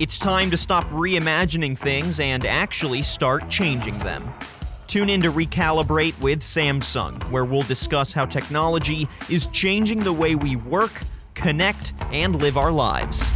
It's time to stop reimagining things and actually start changing them. Tune in to Recalibrate with Samsung, where we'll discuss how technology is changing the way we work, connect, and live our lives.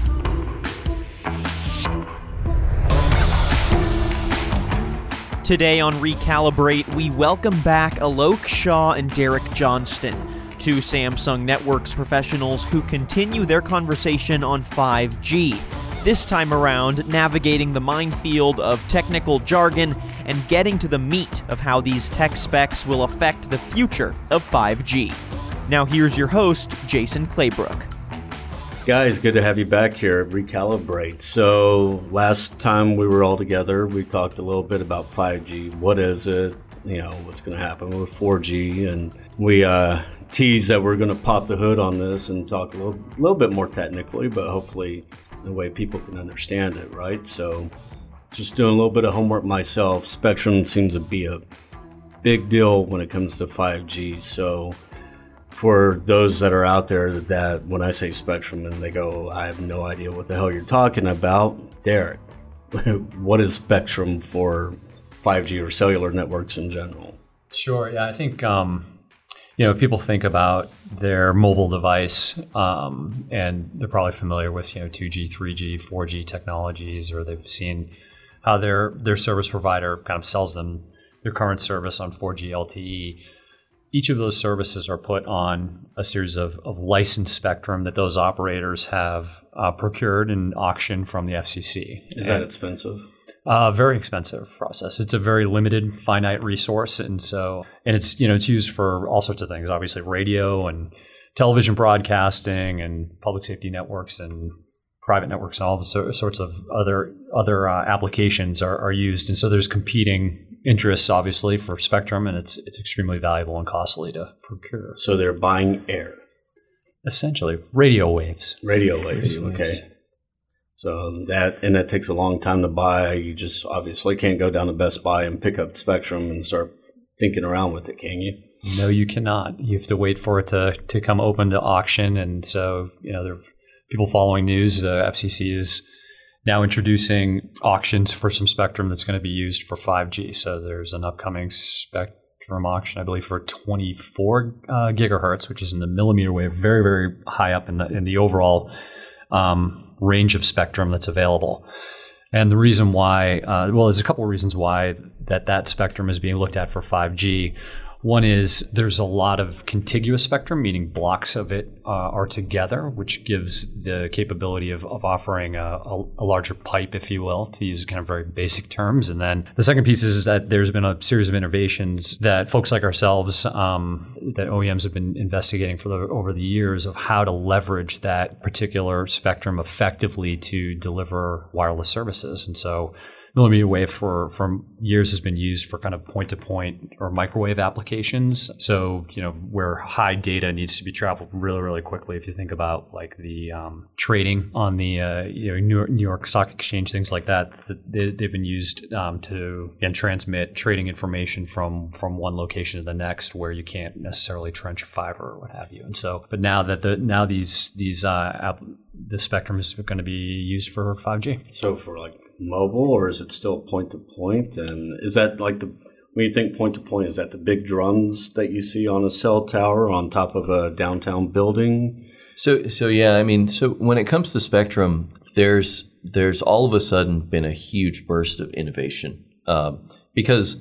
Today on Recalibrate, we welcome back Alok Shah and Derek Johnston, two Samsung Networks professionals who continue their conversation on 5G. This time around, navigating the minefield of technical jargon and getting to the meat of how these tech specs will affect the future of 5G. Now, here's your host, Jason Claybrook. Guys, good to have you back here. Recalibrate. So, last time we were all together, we talked a little bit about 5G. What is it? You know, what's going to happen with 4G? And we uh, teased that we're going to pop the hood on this and talk a little, little bit more technically, but hopefully the way people can understand it, right? So, just doing a little bit of homework myself. Spectrum seems to be a big deal when it comes to 5G. So, for those that are out there that when I say spectrum and they go, I have no idea what the hell you're talking about, Derek, what is spectrum for 5G or cellular networks in general? Sure. Yeah, I think um, you know if people think about their mobile device um, and they're probably familiar with you know 2G, 3G, 4G technologies, or they've seen how their their service provider kind of sells them their current service on 4G LTE each of those services are put on a series of, of licensed spectrum that those operators have uh, procured and auctioned from the FCC. Is that expensive? Uh, very expensive process. It's a very limited, finite resource, and so and it's you know it's used for all sorts of things. Obviously, radio and television broadcasting and public safety networks and private networks and all the sorts of other other uh, applications are, are used. And so there's competing interests, obviously, for Spectrum, and it's it's extremely valuable and costly to procure. So they're buying air, essentially radio waves. Radio waves. Radio okay. So that and that takes a long time to buy. You just obviously can't go down to Best Buy and pick up Spectrum and start thinking around with it, can you? No, you cannot. You have to wait for it to, to come open to auction, and so you know there are people following news. The FCC is now introducing auctions for some spectrum that's going to be used for 5G. So there's an upcoming spectrum auction, I believe, for 24 uh, gigahertz, which is in the millimeter wave, very, very high up in the, in the overall um, range of spectrum that's available. And the reason why, uh, well, there's a couple of reasons why that that spectrum is being looked at for 5G. One is there's a lot of contiguous spectrum, meaning blocks of it uh, are together, which gives the capability of, of offering a, a, a, larger pipe, if you will, to use kind of very basic terms. And then the second piece is that there's been a series of innovations that folks like ourselves, um, that OEMs have been investigating for the, over the years of how to leverage that particular spectrum effectively to deliver wireless services. And so millimeter wave for for years has been used for kind of point to point or microwave applications. So you know where high data needs to be traveled really really quickly. If you think about like the um, trading on the uh, you know New York, New York, Stock Exchange, things like that, they, have been used um, to again transmit trading information from from one location to the next, where you can't necessarily trench a fiber or what have you. And so, but now that the now these these uh, app, the spectrum is going to be used for 5G. So for like mobile, or is it still point to point? And is that like the when you think point to point, is that the big drums that you see on a cell tower on top of a downtown building? So, so yeah, I mean, so when it comes to Spectrum, there's there's all of a sudden been a huge burst of innovation um, because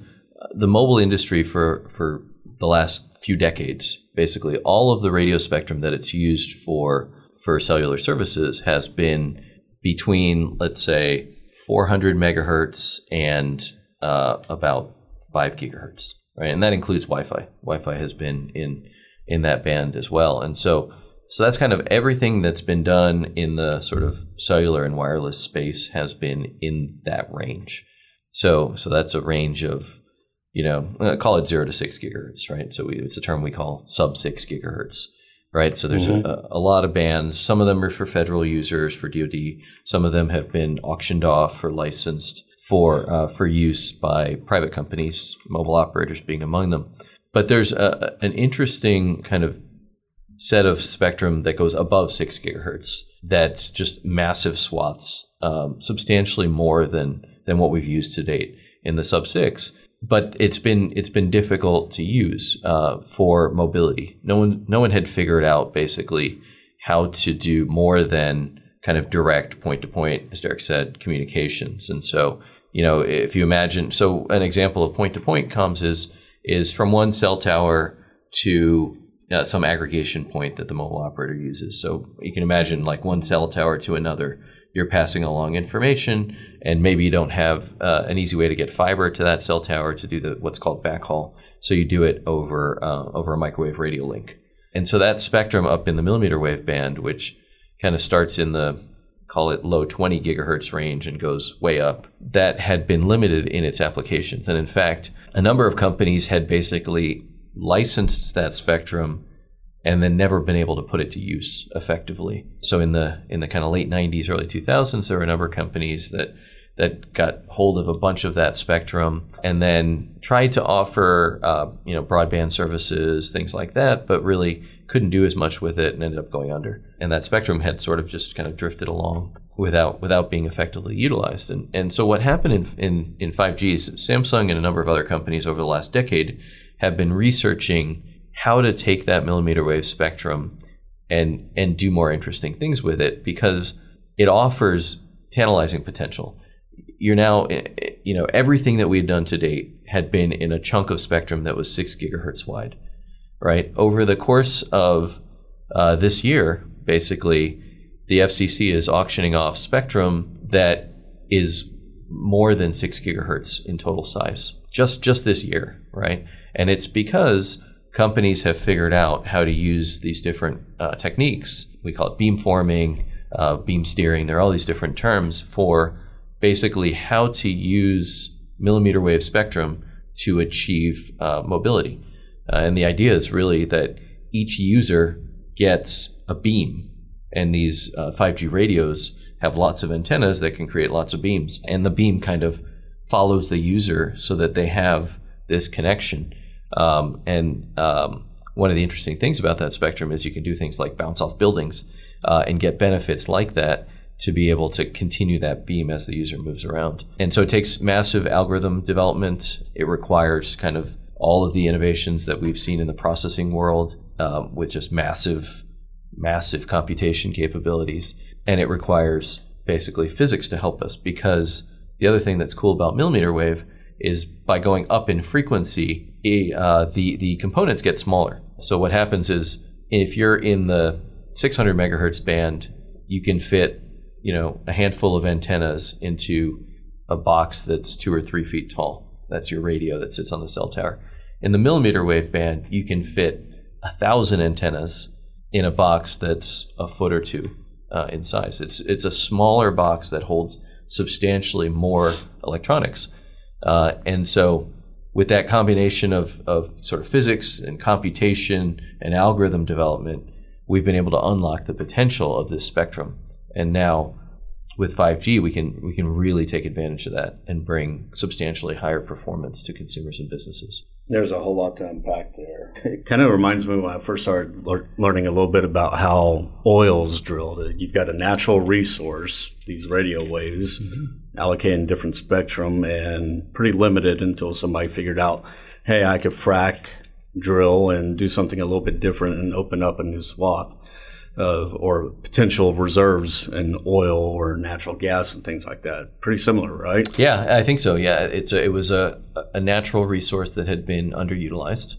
the mobile industry for for the last few decades, basically all of the radio spectrum that it's used for for cellular services has been between, let's say, 400 megahertz and uh, about 5 gigahertz, right? And that includes Wi-Fi. Wi-Fi has been in in that band as well. And so so that's kind of everything that's been done in the sort of cellular and wireless space has been in that range. So so that's a range of you know, uh, call it 0 to 6 gigahertz, right? So we, it's a term we call sub 6 gigahertz right? So there's mm-hmm. a, a, lot of bands. Some of them are for federal users for DoD. Some of them have been auctioned off or licensed for uh, for use by private companies, mobile operators being among them. But there's a, an interesting kind of set of spectrum that goes above six gigahertz. That's just massive swaths um, substantially more than than what we've used to date in the sub six. But it's been it's been difficult to use uh, for mobility. No one no one had figured out basically how to do more than kind of direct point to point, as Derek said, communications. And so you know if you imagine, so an example of point to point comms is is from one cell tower to uh, some aggregation point that the mobile operator uses. So you can imagine like one cell tower to another you're passing along information, and maybe you don't have uh, an easy way to get fiber to that cell tower to do the what's called backhaul. So you do it over uh, over a microwave radio link. And so that spectrum up in the millimeter wave band, which kind of starts in the call it low 20 gigahertz range and goes way up, that had been limited in its applications. And in fact, a number of companies had basically licensed that spectrum and then never been able to put it to use effectively. So in the in the kind of late 90s, early 2000s, there were a number of companies that that got hold of a bunch of that spectrum and then tried to offer uh, you know broadband services, things like that, but really couldn't do as much with it and ended up going under. And that spectrum had sort of just kind of drifted along without without being effectively utilized. And and so what happened in in, in 5G is Samsung and a number of other companies over the last decade have been researching how to take that millimeter wave spectrum and and do more interesting things with it because it offers tantalizing potential. You're now, eh, eh, you know, everything that we've done to date had been in a chunk of spectrum that was six gigahertz wide, right? Over the course of uh, this year, basically, the FCC is auctioning off spectrum that is more than six gigahertz in total size, just just this year, right? And it's because companies have figured out how to use these different uh, techniques. We call it beamforming, uh, beam steering. There are all these different terms for basically how to use millimeter wave spectrum to achieve uh, mobility. Uh, and the idea is really that each user gets a beam, and these 5G uh, radios have lots of antennas that can create lots of beams, and the beam kind of follows the user so that they have this connection. Um, and um, one of the interesting things about that spectrum is you can do things like bounce off buildings uh, and get benefits like that to be able to continue that beam as the user moves around. And so it takes massive algorithm development. It requires kind of all of the innovations that we've seen in the processing world um, with just massive, massive computation capabilities. And it requires basically physics to help us because the other thing that's cool about millimeter wave is by going up in frequency, uh, the the components get smaller. So what happens is if you're in the 600 megahertz band, you can fit you know a handful of antennas into a box that's two or three feet tall. That's your radio that sits on the cell tower. In the millimeter wave band, you can fit a thousand antennas in a box that's a foot or two uh, in size. It's it's a smaller box that holds substantially more electronics, uh, and so with that combination of, of sort of physics and computation and algorithm development, we've been able to unlock the potential of this spectrum. And now with 5G, we can we can really take advantage of that and bring substantially higher performance to consumers and businesses. There's a whole lot to unpack there. It kind of reminds me when I first started le- learning a little bit about how oil's drilled. You've got a natural resource, these radio waves, mm-hmm allocating different spectrum and pretty limited until somebody figured out, hey, I could frack, drill, and do something a little bit different and open up a new swath. Of or potential reserves in oil or natural gas and things like that. Pretty similar, right? Yeah, I think so. Yeah, it's a, it was a, a natural resource that had been underutilized,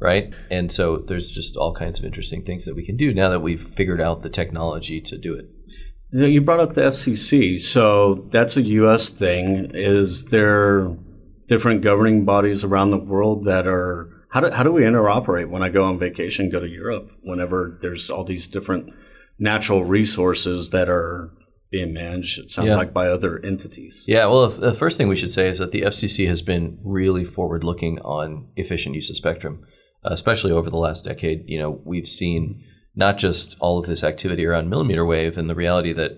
right? And so there's just all kinds of interesting things that we can do now that we've figured out the technology to do it. You brought up the FCC, so that's a U.S. thing. Is there different governing bodies around the world that are how do how do we interoperate when I go on vacation, go to Europe? Whenever there's all these different natural resources that are being managed, it sounds yeah. like by other entities. Yeah, well, the first thing we should say is that the FCC has been really forward looking on efficient use of spectrum, uh, especially over the last decade. You know, we've seen not just all of this activity around millimeter wave and the reality that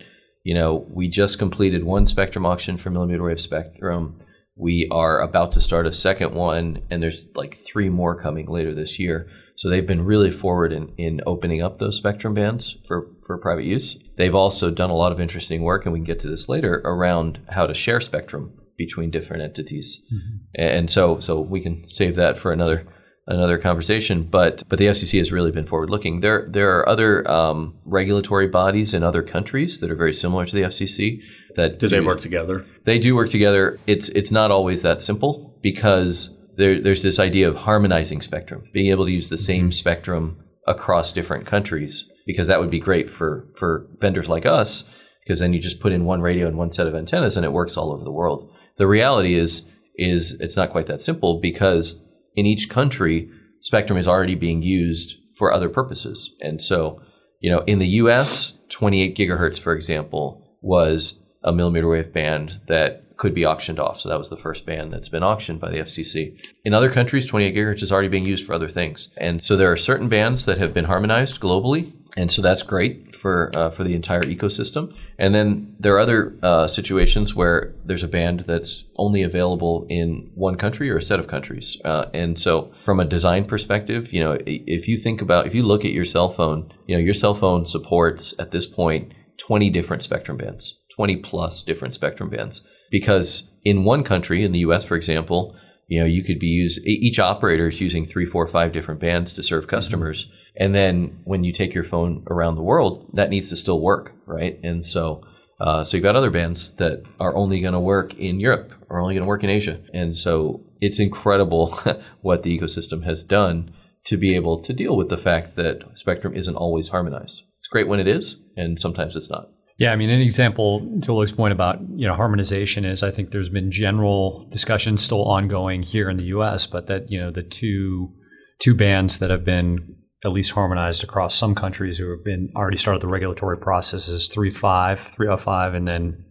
you know we just completed one spectrum auction for millimeter wave spectrum we are about to start a second one and there's like three more coming later this year so they've been really forward in, in opening up those spectrum bands for, for private use. They've also done a lot of interesting work, and we can get to this later around how to share spectrum between different entities. Mm-hmm. And so, so we can save that for another another conversation. But but the FCC has really been forward looking. There there are other um, regulatory bodies in other countries that are very similar to the FCC. That do, do they work together? They do work together. It's it's not always that simple because there, there's this idea of harmonizing spectrum, being able to use the same mm-hmm. spectrum across different countries, because that would be great for for vendors like us, because then you just put in one radio and one set of antennas and it works all over the world. The reality is is it's not quite that simple because in each country, spectrum is already being used for other purposes. And so, you know, in the US, 28 gigahertz, for example, was a millimeter wave band that could be auctioned off. So that was the first band that's been auctioned by the FCC. In other countries, 28 gigahertz is already being used for other things. And so there are certain bands that have been harmonized globally and so that's great for uh, for the entire ecosystem. And then there are other uh, situations where there's a band that's only available in one country or a set of countries. Uh, and so, from a design perspective, you know, if you think about if you look at your cell phone, you know, your cell phone supports at this point 20 different spectrum bands, 20 plus different spectrum bands, because in one country, in the U.S., for example, you know, you could be use each operator is using three, four, five different bands to serve customers. Mm-hmm and then when you take your phone around the world, that needs to still work, right? And so, uh, so you've got other bands that are only going to work in Europe or only going to work in Asia. And so it's incredible what the ecosystem has done to be able to deal with the fact that spectrum isn't always harmonized. It's great when it is, and sometimes it's not. Yeah, I mean, an example to Luke's point about you know harmonization is I think there's been general discussions still ongoing here in the U.S., but that you know the two two bands that have been at least harmonized across some countries who have been already started the regulatory processes 3.5, 305, and then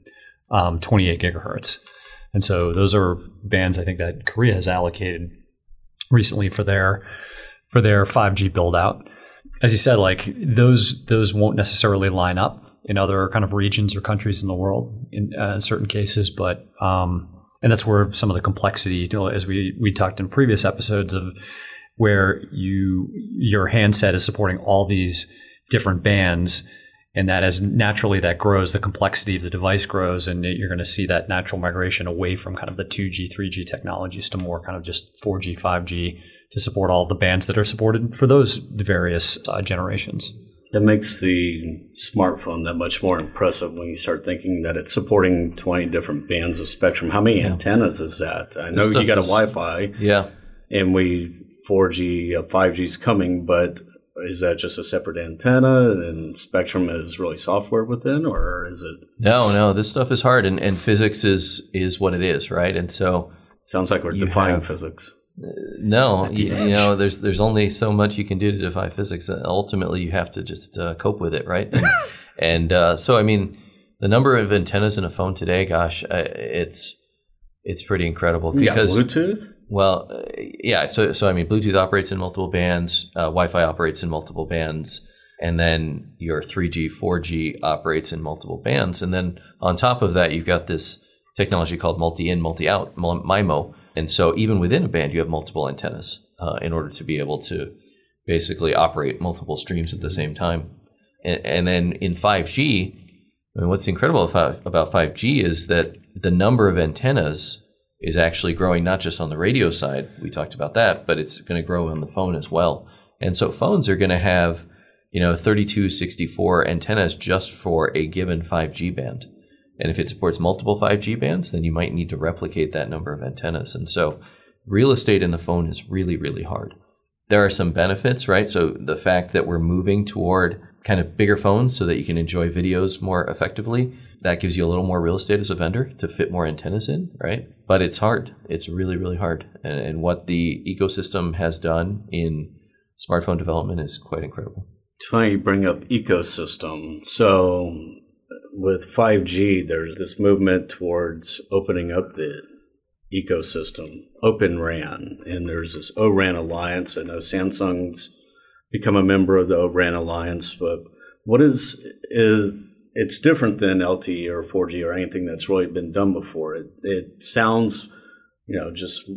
um, 28 gigahertz. And so those are bands I think that Korea has allocated recently for their for their 5G build out. As you said, like those those won't necessarily line up in other kind of regions or countries in the world in, uh, in certain cases, but um, and that's where some of the complexity, you know, as we we talked in previous episodes of where you your handset is supporting all these different bands and that as naturally that grows the complexity of the device grows and you're going to see that natural migration away from kind of the 2G 3G technologies to more kind of just 4G 5G to support all the bands that are supported for those various uh, generations that makes the smartphone that much more impressive when you start thinking that it's supporting 20 different bands of spectrum. How many yeah, antennas is that? I know you got a Wi-Fi. Yeah. And we 4G, uh, 5G is coming, but is that just a separate antenna and Spectrum is really software within, or is it? No, no. This stuff is hard, and, and physics is is what it is, right? And so sounds like we're defying have, physics. Uh, no, you, you, know, there's there's only so much you can do to defy physics. Ultimately, you have to just uh, cope with it, right? And, and uh, so, I mean, the number of antennas in a phone today, gosh, uh, it's it's pretty incredible. Because Bluetooth. Well, uh, yeah. So, so I mean, Bluetooth operates in multiple bands. Uh, Wi-Fi operates in multiple bands, and then your 3G, 4G operates in multiple bands. And then on top of that, you've got this technology called multi-in, multi-out, MIMO. And so, even within a band, you have multiple antennas uh, in order to be able to basically operate multiple streams at the same time. And, and then in 5G, I mean, what's incredible about, about 5G is that the number of antennas is actually growing not just on the radio side, we talked about that, but it's going to grow on the phone as well. And so phones are going to have, you know, 32, 64 antennas just for a given 5G band. And if it supports multiple 5G bands, then you might need to replicate that number of antennas. And so real estate in the phone is really, really hard. There are some benefits, right? So the fact that we're moving toward kind of bigger phones so that you can enjoy videos more effectively that gives you a little more real estate as a vendor to fit more antennas in, right? But it's hard. It's really, really hard. And, and what the ecosystem has done in smartphone development is quite incredible. It's funny you bring up ecosystem. So with 5G, there's this movement towards opening up the ecosystem, Open RAN, and there's this O-RAN alliance. I know Samsung's become a member of the O-RAN alliance, but what is is it's different than LTE or 4G or anything that's really been done before. It it sounds, you know, just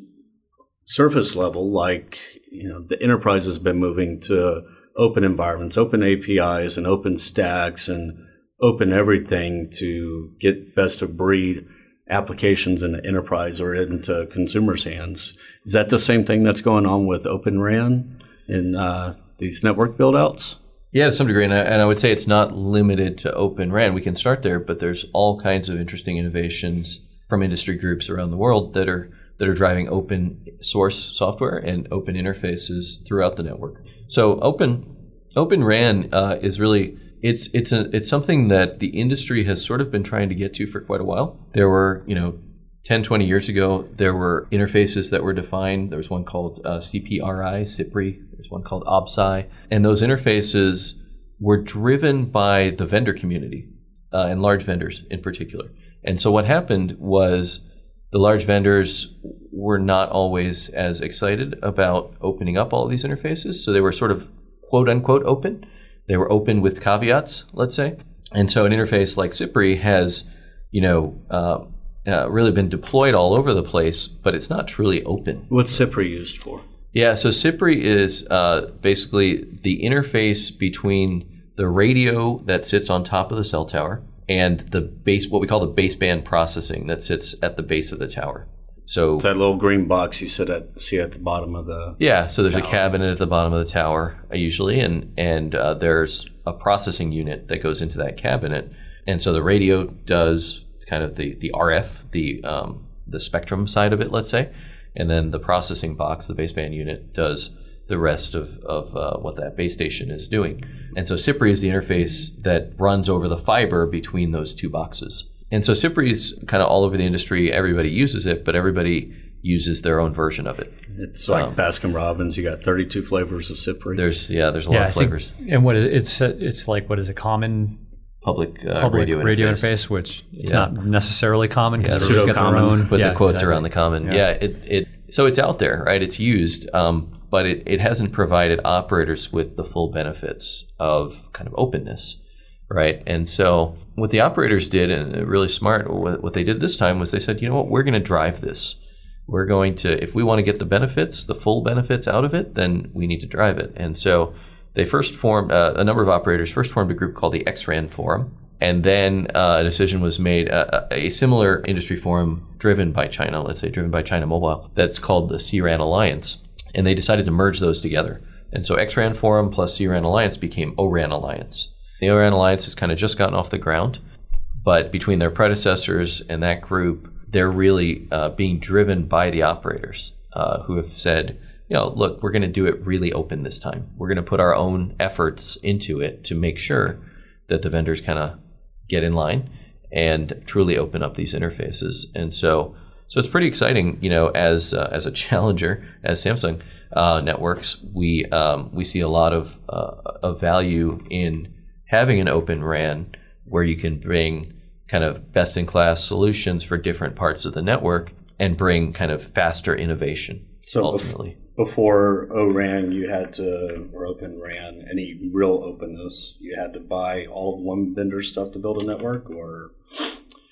surface level like you know the enterprise has been moving to open environments, open APIs, and open stacks, and open everything to get best of breed applications in the enterprise or into consumers' hands. Is that the same thing that's going on with Open RAN in uh, these network buildouts? Yeah, to some degree, and I, and I would say it's not limited to Open RAN. We can start there, but there's all kinds of interesting innovations from industry groups around the world that are that are driving open source software and open interfaces throughout the network. So open Open RAN uh, is really it's it's a it's something that the industry has sort of been trying to get to for quite a while. There were you know 10, 20 years ago, there were interfaces that were defined. There was one called uh, CPRI, CPRI. There's one called OBSAI. And those interfaces were driven by the vendor community uh, and large vendors in particular. And so what happened was the large vendors were not always as excited about opening up all these interfaces. So they were sort of quote unquote open. They were open with caveats, let's say. And so an interface like CPRI has, you know, uh, uh, really been deployed all over the place, but it's not truly open. What's CPRI used for? Yeah, so CPRI is uh, basically the interface between the radio that sits on top of the cell tower and the base, what we call the baseband processing that sits at the base of the tower. So it's that little green box you sit at, see at the bottom of the. Yeah, so there's tower. a cabinet at the bottom of the tower uh, usually, and and uh, there's a processing unit that goes into that cabinet, and so the radio does kind of the the RF, the um, the spectrum side of it, let's say, and then the processing box, the baseband unit, does the rest of, of uh, what that base station is doing. And so CPRI is the interface that runs over the fiber between those two boxes. And so CPRI is kind of all over the industry. Everybody uses it, but everybody uses their own version of it. It's like um, Baskin Robbins. You got 32 flavors of CPRI. There's yeah, there's a yeah, lot of flavors. Think, and what is, it's it's like what is a common public, uh, public radio, radio interface. interface. which is yeah. not necessarily common because yeah, everybody's got their own. Put yeah, the quotes exactly. around the common. Yeah. it, it so it's out there, right? It's used, um, but it, it hasn't provided operators with the full benefits of kind of openness, right? And so what the operators did, and really smart, what they did this time was they said, you know what, we're going to drive this. We're going to, if we want to get the benefits, the full benefits out of it, then we need to drive it. And so they first formed, uh, a number of operators first formed a group called the XRAN Forum and then uh, a decision was made, uh, a similar industry forum driven by China, let's say driven by China Mobile, that's called the CRAN Alliance. And they decided to merge those together. And so XRAN Forum plus CRAN Alliance became ORAN Alliance. The ORAN Alliance has kind of just gotten off the ground, but between their predecessors and that group, they're really uh, being driven by the operators uh, who have said, you know, look, we're going to do it really open this time. We're going to put our own efforts into it to make sure that the vendors kind of get in line and truly open up these interfaces. And so, so it's pretty exciting, you know, as uh, as a challenger, as Samsung uh, networks, we um, we see a lot of uh, of value in having an open RAN where you can bring kind of best in class solutions for different parts of the network and bring kind of faster innovation. So ultimately, before ORAN, you had to, or Open RAN, any real openness, you had to buy all of one vendor stuff to build a network, or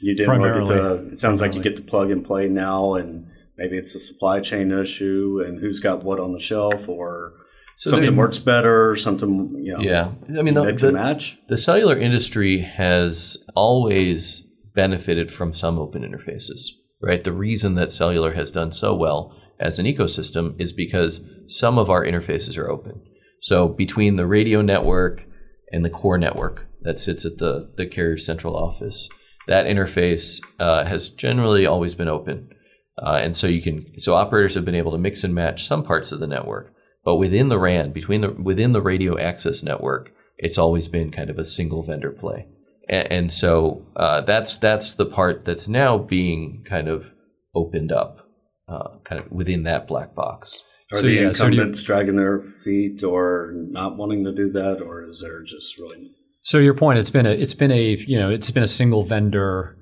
you didn't really get to, it sounds like you get to plug and play now, and maybe it's a supply chain issue, and who's got what on the shelf, or so something works better, something, you know, yeah. I mean, mix the, and match. The cellular industry has always benefited from some open interfaces, right? The reason that cellular has done so well as an ecosystem is because some of our interfaces are open. So between the radio network and the core network that sits at the, the carrier central office, that interface uh, has generally always been open. Uh, and so you can so operators have been able to mix and match some parts of the network, but within the RAN, between the within the radio access network, it's always been kind of a single vendor play. And, and so uh, that's that's the part that's now being kind of opened up uh, kind of within that black box. Are so, the yeah, incumbents so you, dragging their feet or not wanting to do that, or is there just really? So your point, it's been a it's been a you know it's been a single vendor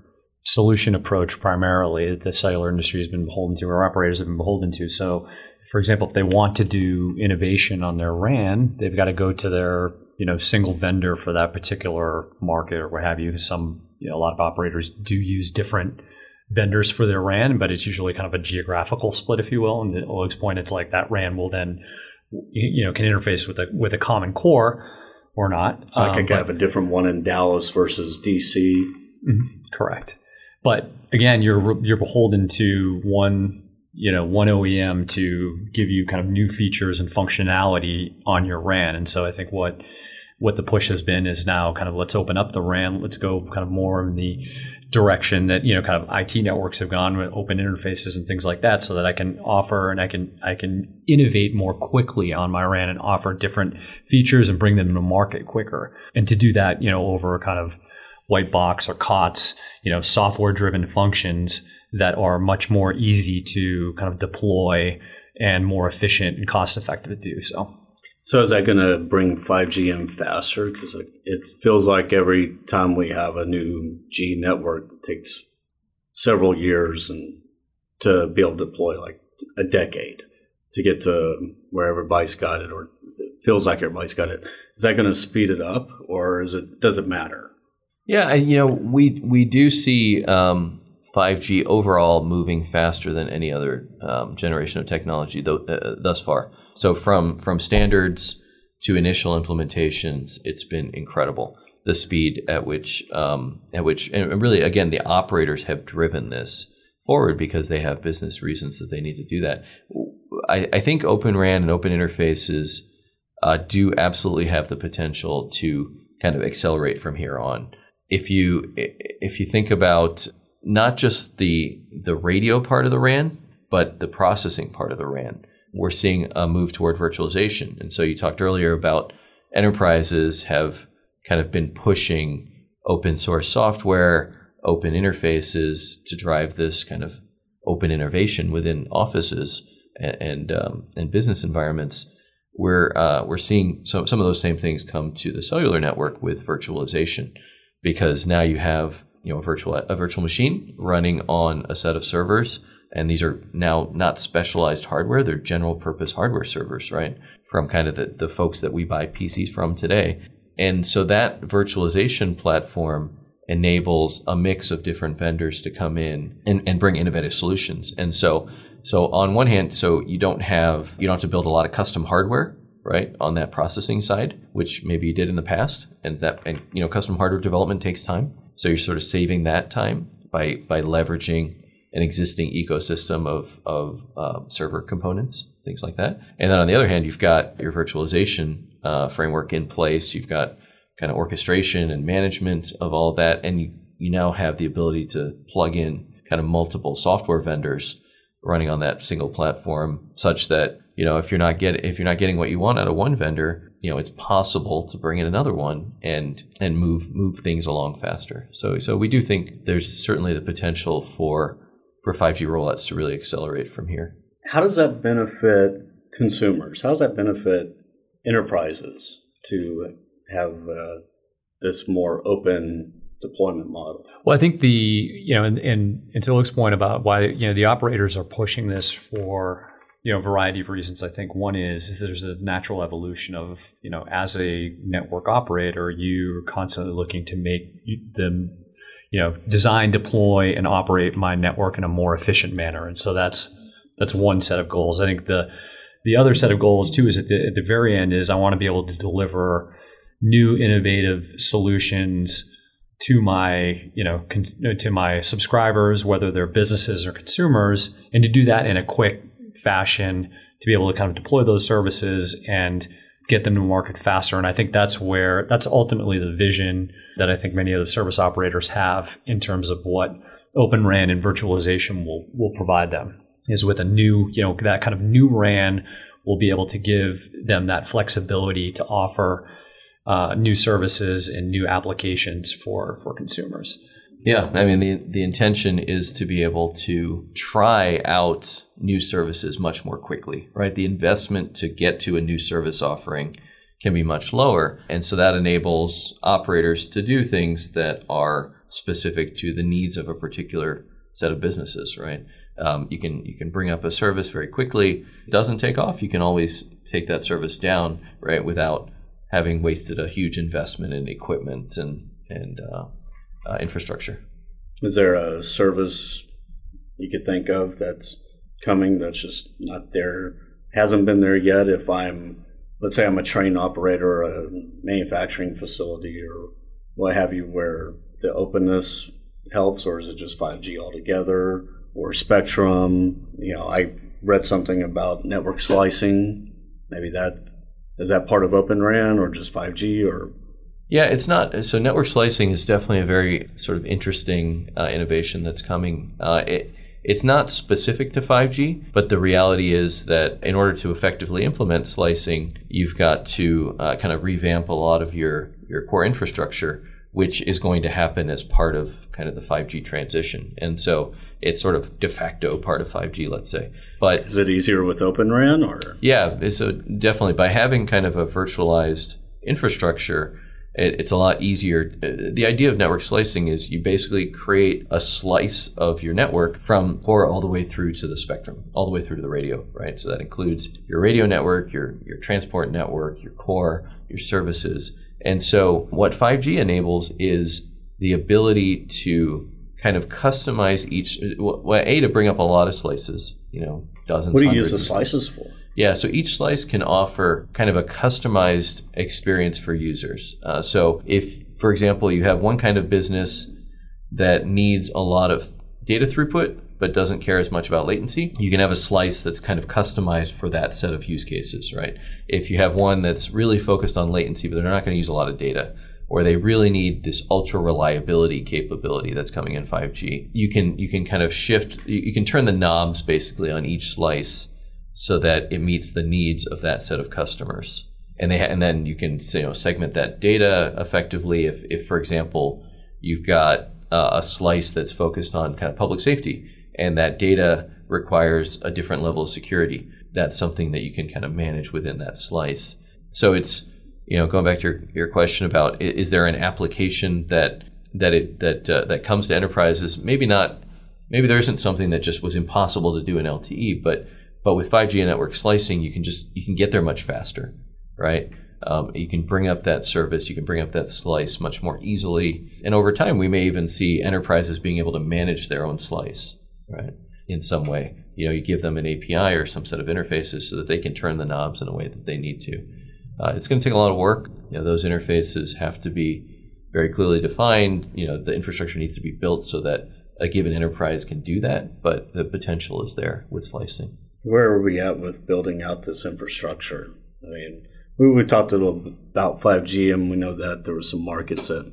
solution approach primarily that the cellular industry has been beholden to, or operators have been beholden to. So, for example, if they want to do innovation on their RAN, they've got to go to their you know single vendor for that particular market or what have you. Some you know a lot of operators do use different vendors for their RAN, but it's usually kind of a geographical split, if you will. And at Alok's point, it's like that RAN will then you know can interface with a with a common core or not. Like I Um, could but- have a different one in Dallas versus DC. Mhm, Correct. But again, you're you're beholden to one you know one OEM to give you kind of new features and functionality on your RAN. And so I think what what the push has been is now kind of let's open up the RAN. Let's go kind of more in the direction that you know kind of IT networks have gone with open interfaces and things like that, so that I can offer and I can I can innovate more quickly on my RAN and offer different features and bring them to market quicker. And to do that, you know, over kind of white box or COTS, you know, software driven functions that are much more easy to kind of deploy and more efficient and cost effective to do so. So is that going to bring 5G in faster? Because it feels like every time we have a new G network, it takes several years and to be able to deploy like a decade to get to where everybody's got it, or it feels like everybody's got it. Is that going to speed it up, or is it does it matter? Yeah, you know, we we do see um, 5G overall moving faster than any other um, generation of technology th- uh, thus far. So from from standards to initial implementations, it's been incredible. The speed at which um, at which and really again the operators have driven this forward because they have business reasons that they need to do that. I, I think Open RAN and open interfaces uh, do absolutely have the potential to kind of accelerate from here on. If you if you think about not just the the radio part of the RAN, but the processing part of the RAN, we're seeing a move toward virtualization. And so you talked earlier about enterprises have kind of been pushing open source software, open interfaces to drive this kind of open innovation within offices and and, um, and business environments. We're uh, we're seeing some some of those same things come to the cellular network with virtualization, because now you have you know a virtual a virtual machine running on a set of servers, and these are now not specialized hardware; they're general purpose hardware servers, right? From kind of the, the folks that we buy PCs from today, and so that virtualization platform enables a mix of different vendors to come in and, and bring innovative solutions. And so so on one hand, so you don't have you don't have to build a lot of custom hardware, right, on that processing side, which maybe you did in the past, and that and you know custom hardware development takes time. So you're sort of saving that time by by leveraging an existing ecosystem of of uh, server components, things like that. And then on the other hand, you've got your virtualization uh, framework in place. You've got kind of orchestration and management of all that, and you you now have the ability to plug in kind of multiple software vendors running on that single platform such that you know if you're not get if you're not getting what you want out of one vendor you know it's possible to bring in another one and and move move things along faster so so we do think there's certainly the potential for for 5G rollouts to really accelerate from here How does that benefit consumers? How does that benefit enterprises to have uh, this more open deployment model? Well, I think the you know, and, and, and to Luke's point about why you know the operators are pushing this for you know variety of reasons. I think one is, is there's a natural evolution of you know as a network operator, you're constantly looking to make them you know design, deploy, and operate my network in a more efficient manner, and so that's that's one set of goals. I think the the other set of goals too is at the, at the very end is I want to be able to deliver new innovative solutions to my you know con- to my subscribers whether they're businesses or consumers and to do that in a quick fashion to be able to kind of deploy those services and get them to market faster and i think that's where that's ultimately the vision that i think many of the service operators have in terms of what open ran and virtualization will will provide them is with a new you know that kind of new ran will be able to give them that flexibility to offer uh, new services and new applications for for consumers. Yeah, I mean the the intention is to be able to try out new services much more quickly, right? The investment to get to a new service offering can be much lower, and so that enables operators to do things that are specific to the needs of a particular set of businesses, right? Um, you can you can bring up a service very quickly. It doesn't take off. You can always take that service down, right, without having wasted a huge investment in equipment and and uh, uh, infrastructure. Is there a service you could think of that's coming that's just not there hasn't been there yet. If I'm, let's say I'm a train operator, a manufacturing facility, or what have you, where the openness helps, or is it just 5G altogether, or spectrum? You know, I read something about network slicing. Maybe that is that part of Open RAN or just 5G or yeah, it's not. So network slicing is definitely a very sort of interesting uh, innovation that's coming. Uh, it, it's not specific to 5G, but the reality is that in order to effectively implement slicing, you've got to uh, kind of revamp a lot of your, your core infrastructure, which is going to happen as part of kind of the 5G transition. And so it's sort of de facto part of 5G, let's say. But is it easier with Open RAN or? Yeah, so definitely by having kind of a virtualized infrastructure, it, it's a lot easier. The idea of network slicing is you basically create a slice of your network from core all the way through to the spectrum, all the way through to the radio, right? So that includes your radio network, your, your transport network, your core, your services. And so what 5G enables is the ability to kind of customize each, well, A, to bring up a lot of slices, you know, dozens. What do you use the slices for? Yeah, so each slice can offer kind of a customized experience for users. Uh, so if, for example, you have one kind of business that needs a lot of data throughput but doesn't care as much about latency, you can have a slice that's kind of customized for that set of use cases, right? If you have one that's really focused on latency but they're not going to use a lot of data, or they really need this ultra reliability capability that's coming in 5G, you can you can kind of shift you can turn the knobs basically on each slice so that it meets the needs of that set of customers. And they ha- and then you can you know segment that data effectively. If if for example you've got uh, a slice that's focused on kind of public safety and that data requires a different level of security, that's something that you can kind of manage within that slice. So it's you know going back to your, your question about is there an application that that it that uh, that comes to enterprises? Maybe not. Maybe there isn't something that just was impossible to do in LTE, but but with 5G and network slicing, you can just you can get there much faster, right? Um, you can bring up that service, you can bring up that slice much more easily, and over time, we may even see enterprises being able to manage their own slice, right? In some way, you know, you give them an API or some set of interfaces so that they can turn the knobs in a way that they need to. Uh, it's going to take a lot of work. You know, those interfaces have to be very clearly defined. You know, the infrastructure needs to be built so that a given enterprise can do that, but the potential is there with slicing where are we at with building out this infrastructure? I mean, we, we talked a little about 5G, and we know that there were some markets that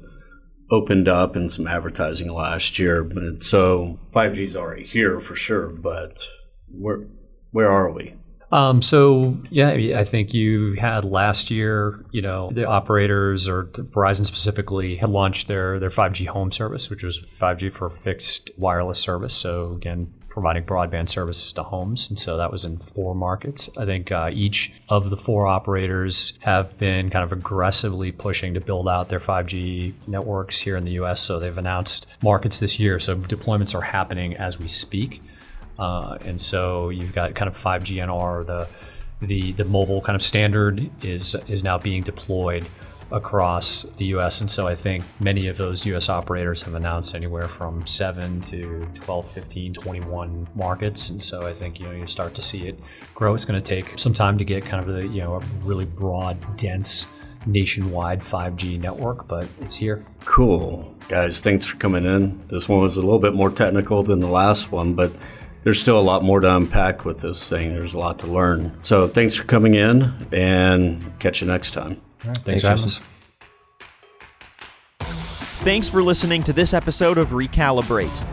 opened up and some advertising last year. But so 5G is already here for sure, but where where are we? Um, so yeah, I think you had last year, you know, the operators or Verizon specifically had launched their their 5G home service, which was 5G for fixed wireless service. So again, providing broadband services to homes. And so that was in four markets. I think uh, each of the four operators have been kind of aggressively pushing to build out their 5G networks here in the US. So they've announced markets this year. So deployments are happening as we speak. Uh, and so you've got kind of 5G NR, the the the mobile kind of standard is is now being deployed across the US. And so I think many of those US operators have announced anywhere from 7 to 12, 15, 21 markets. And so I think, you know, you start to see it grow. It's going to take some time to get kind of the, you know, a really broad, dense nationwide 5G network, but it's here. Cool. Guys, thanks for coming in. This one was a little bit more technical than the last one, but there's still a lot more to unpack with this thing. There's a lot to learn. So thanks for coming in and catch you next time. Thanks, Thanks Thanks for listening to this episode of Recalibrate.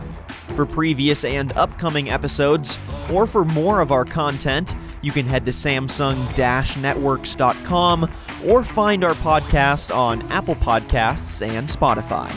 For previous and upcoming episodes, or for more of our content, you can head to samsung-networks.com or find our podcast on Apple Podcasts and Spotify.